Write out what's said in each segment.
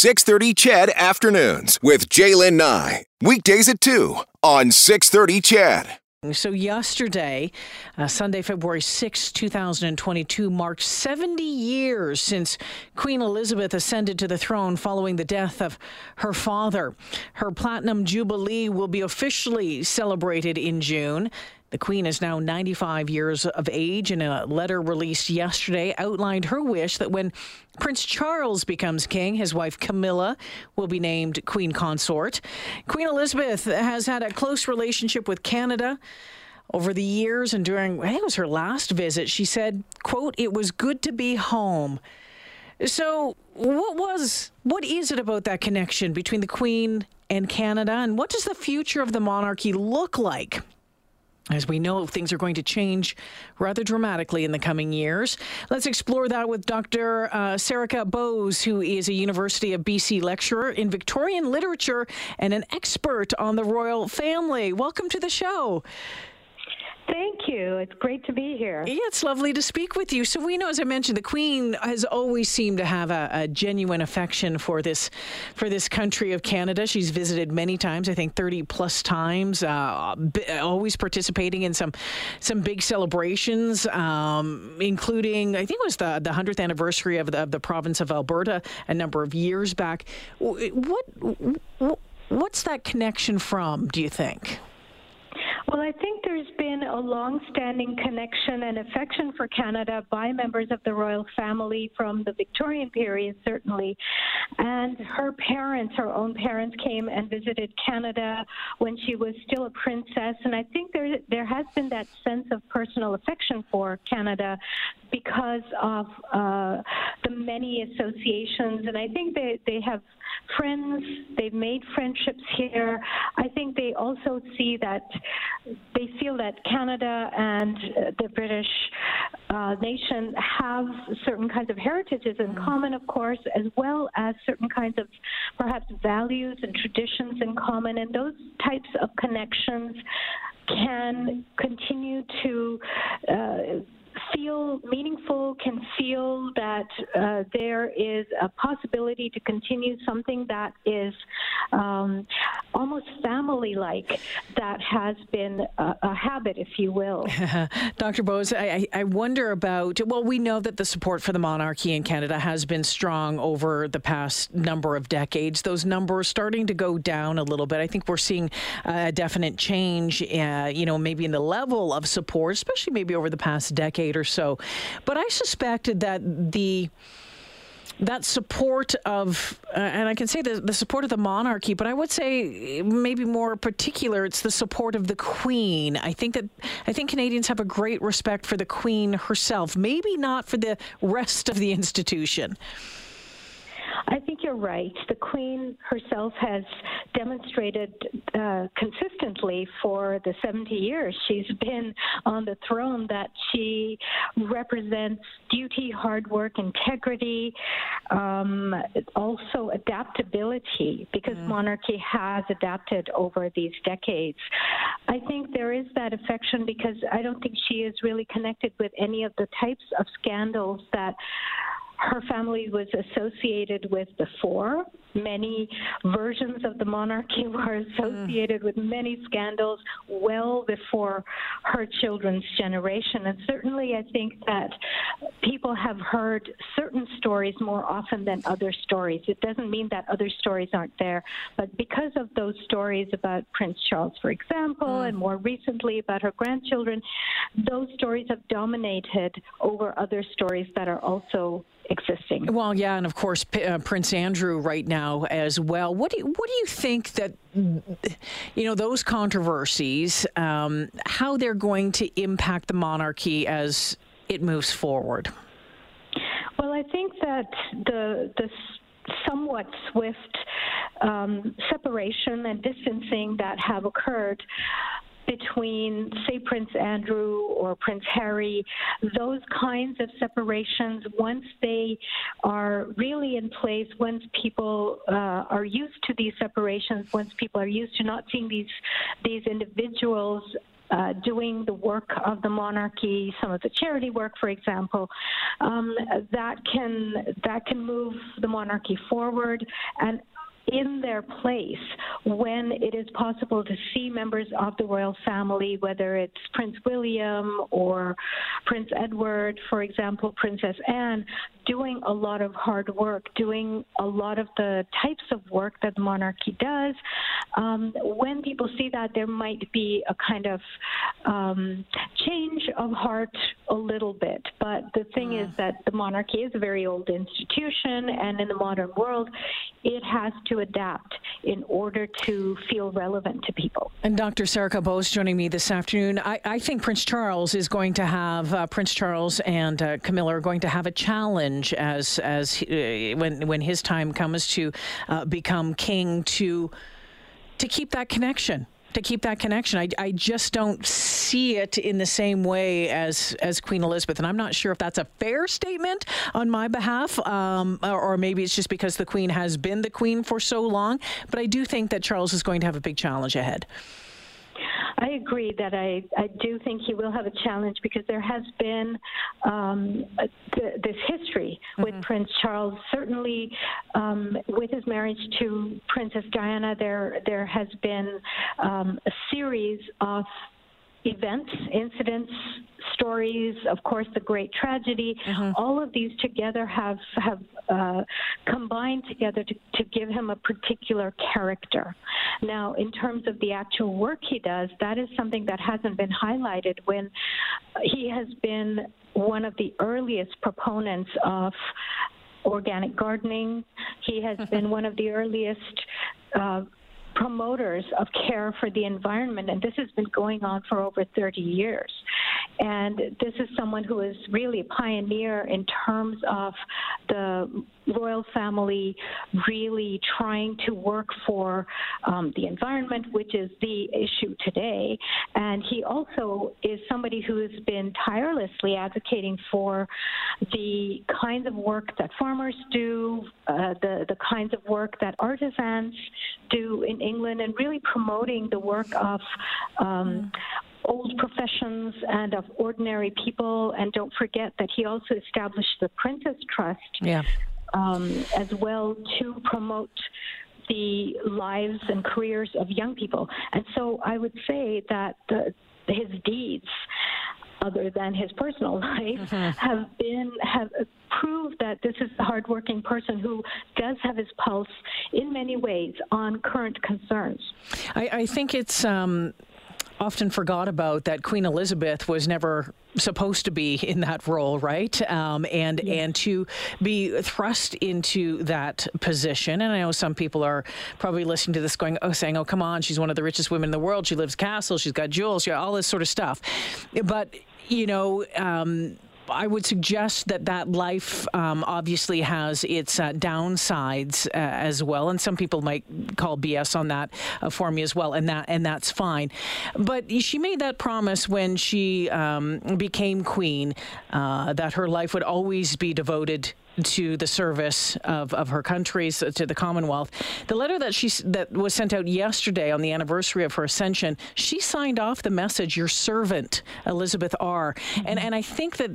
630 CHED Afternoons with Jaylen Nye. Weekdays at 2 on 630 CHED. So, yesterday, uh, Sunday, February 6, 2022, marked 70 years since Queen Elizabeth ascended to the throne following the death of her father. Her Platinum Jubilee will be officially celebrated in June. The Queen is now 95 years of age. and a letter released yesterday, outlined her wish that when Prince Charles becomes king, his wife Camilla will be named Queen Consort. Queen Elizabeth has had a close relationship with Canada over the years and during I think it was her last visit she said quote it was good to be home so what was what is it about that connection between the queen and canada and what does the future of the monarchy look like as we know, things are going to change rather dramatically in the coming years. Let's explore that with Dr. Uh, Sarika Bose, who is a University of BC lecturer in Victorian literature and an expert on the royal family. Welcome to the show. Thank you. It's great to be here. Yeah, it's lovely to speak with you. So we know, as I mentioned, the Queen has always seemed to have a, a, genuine affection for this for this country of Canada. She's visited many times, I think thirty plus times, uh, always participating in some some big celebrations, um, including I think it was the the hundredth anniversary of the, of the province of Alberta a number of years back. What what's that connection from? Do you think? Well, I think there's been a long-standing connection and affection for Canada by members of the royal family from the Victorian period, certainly. And her parents, her own parents, came and visited Canada when she was still a princess. And I think there there has been that sense of personal affection for Canada because of uh, the many associations. And I think they, they have friends, they've made friendships here. I think they also see that they feel that Canada and the British uh, nation have certain kinds of heritages in mm. common, of course, as well as certain kinds of perhaps values and traditions in common. And those types of connections can continue to. Uh, feel meaningful, can feel that uh, there is a possibility to continue something that is um, almost family like, that has been a, a habit, if you will. Dr. Bose, I, I wonder about, well, we know that the support for the monarchy in Canada has been strong over the past number of decades. Those numbers starting to go down a little bit. I think we're seeing a definite change, uh, you know, maybe in the level of support, especially maybe over the past decade or so. But I suspected that the that support of, uh, and I can say the, the support of the monarchy, but I would say maybe more particular, it's the support of the Queen. I think that I think Canadians have a great respect for the Queen herself, maybe not for the rest of the institution. I think you're right. The Queen herself has demonstrated uh, consistently for the 70 years she's been on the throne that she represents duty, hard work, integrity, um, also adaptability, because mm. monarchy has adapted over these decades. I think there is that affection because I don't think she is really connected with any of the types of scandals that her family was associated with before. Many versions of the monarchy were associated mm. with many scandals well before her children's generation. And certainly, I think that people have heard certain stories more often than other stories. It doesn't mean that other stories aren't there, but because of those stories about Prince Charles, for example, mm. and more recently about her grandchildren, those stories have dominated over other stories that are also existing. Well, yeah, and of course uh, Prince Andrew right now as well. What do you, what do you think that you know those controversies, um, how they're going to impact the monarchy as it moves forward? Well, I think that the the somewhat swift um, separation and distancing that have occurred between, say, Prince Andrew or Prince Harry, those kinds of separations, once they are really in place, once people uh, are used to these separations, once people are used to not seeing these these individuals uh, doing the work of the monarchy, some of the charity work, for example, um, that can that can move the monarchy forward. And in their place when it is possible to see members of the royal family, whether it's Prince William or Prince Edward, for example, Princess Anne, doing a lot of hard work, doing a lot of the types of work that the monarchy does. Um, when people see that, there might be a kind of um, change of heart a little bit. But the thing mm. is that the monarchy is a very old institution, and in the modern world, it has to adapt in order to feel relevant to people. And Dr. Sarika Bose joining me this afternoon. I, I, think Prince Charles is going to have uh, Prince Charles and uh, Camilla are going to have a challenge as as uh, when when his time comes to uh, become king to to keep that connection to keep that connection. I, I just don't see it in the same way as as Queen Elizabeth, and I'm not sure if that's a fair statement on my behalf, um, or, or, maybe it's just because the Queen has been the Queen for so long. But I do think that Charles is going to have a big challenge ahead. I agree that I, I do think he will have a challenge because there has been um, th- this history mm-hmm. with Prince Charles. Certainly, um, with his marriage to Princess Diana, there there has been um, a series of events, incidents, stories, of course, the great tragedy. Mm-hmm. All of these together have have uh, combined together to, to give him a particular character. Now, in terms of the actual work he does, that is something that hasn't been highlighted. When he has been one of the earliest proponents of organic gardening. He has been one of the earliest uh, promoters of care for the environment, and this has been going on for over 30 years. And this is someone who is really a pioneer in terms of the royal family really trying to work for um, the environment, which is the issue today. And he also is somebody who has been tirelessly advocating for the kinds of work that farmers do, uh, the, the kinds of work that artisans do in England, and really promoting the work of um, old professions and of ordinary people. And don't forget that he also established the Prince's Trust, yeah um, as well to promote the lives and careers of young people. And so I would say that the, his deeds, other than his personal life, mm-hmm. have been have proved that this is a hardworking person who does have his pulse in many ways on current concerns. I, I think it's. Um often forgot about that Queen Elizabeth was never supposed to be in that role, right? Um, and yeah. and to be thrust into that position. And I know some people are probably listening to this, going, "Oh, saying, oh, come on, she's one of the richest women in the world. She lives castle. She's got jewels. She all this sort of stuff." But you know. Um, I would suggest that that life um, obviously has its uh, downsides uh, as well, and some people might call BS on that uh, for me as well, and that and that's fine. But she made that promise when she um, became queen uh, that her life would always be devoted to the service of, of her countries to the Commonwealth. The letter that she that was sent out yesterday on the anniversary of her ascension, she signed off the message, "Your servant, Elizabeth R." Mm-hmm. And and I think that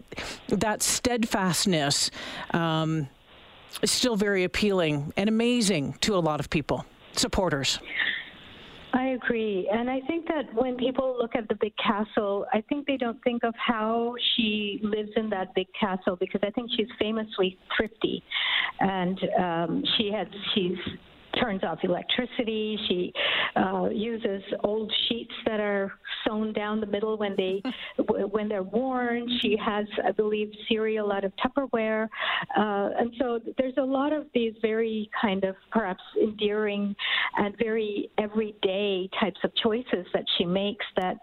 that steadfastness um, is still very appealing and amazing to a lot of people, supporters. I agree. And I think that when people look at the big castle, I think they don't think of how she lives in that big castle because I think she's famously thrifty. And um, she has, she's turns off electricity. She uh, uses old sheets that are sewn down the middle when they when they're worn. She has, I believe, cereal out of Tupperware, uh, and so there's a lot of these very kind of perhaps endearing and very everyday types of choices that she makes that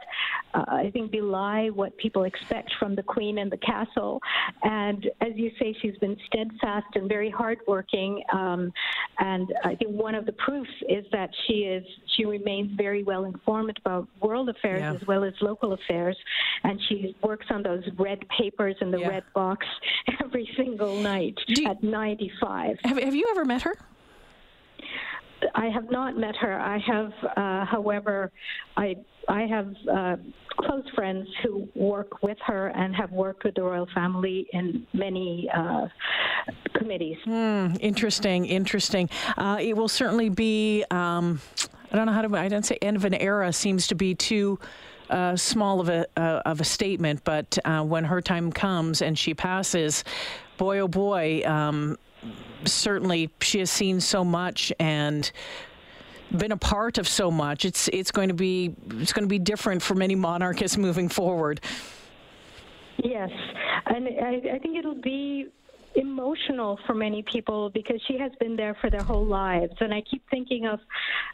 uh, I think belie what people expect from the Queen and the castle. And as you say, she's been steadfast and very hardworking, um, and I think one of the proofs is that she is she remains very well informed about world affairs yeah. as well as local affairs, and she works on those red papers in the yeah. red box every single night you, at 95. Have, have you ever met her? I have not met her. I have, uh, however, I I have uh, close friends who work with her and have worked with the royal family in many uh, committees. Mm, interesting, interesting. Uh, it will certainly be. Um, I don't know how to. I don't say end of an era. Seems to be too. Uh, small of a uh, of a statement, but uh, when her time comes and she passes, boy oh boy, um, certainly she has seen so much and been a part of so much. It's it's going to be it's going to be different for many monarchists moving forward. Yes, and I, I think it'll be emotional for many people because she has been there for their whole lives. And I keep thinking of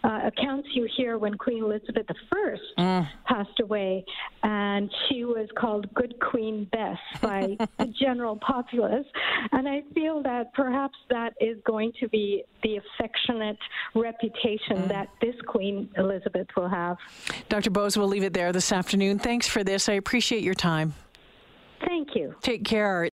uh, accounts you hear when Queen Elizabeth I mm. passed away, and she was called Good Queen Bess by the general populace. And I feel that perhaps that is going to be the affectionate reputation mm. that this Queen Elizabeth will have. Dr. Bose, we'll leave it there this afternoon. Thanks for this. I appreciate your time. Thank you. Take care.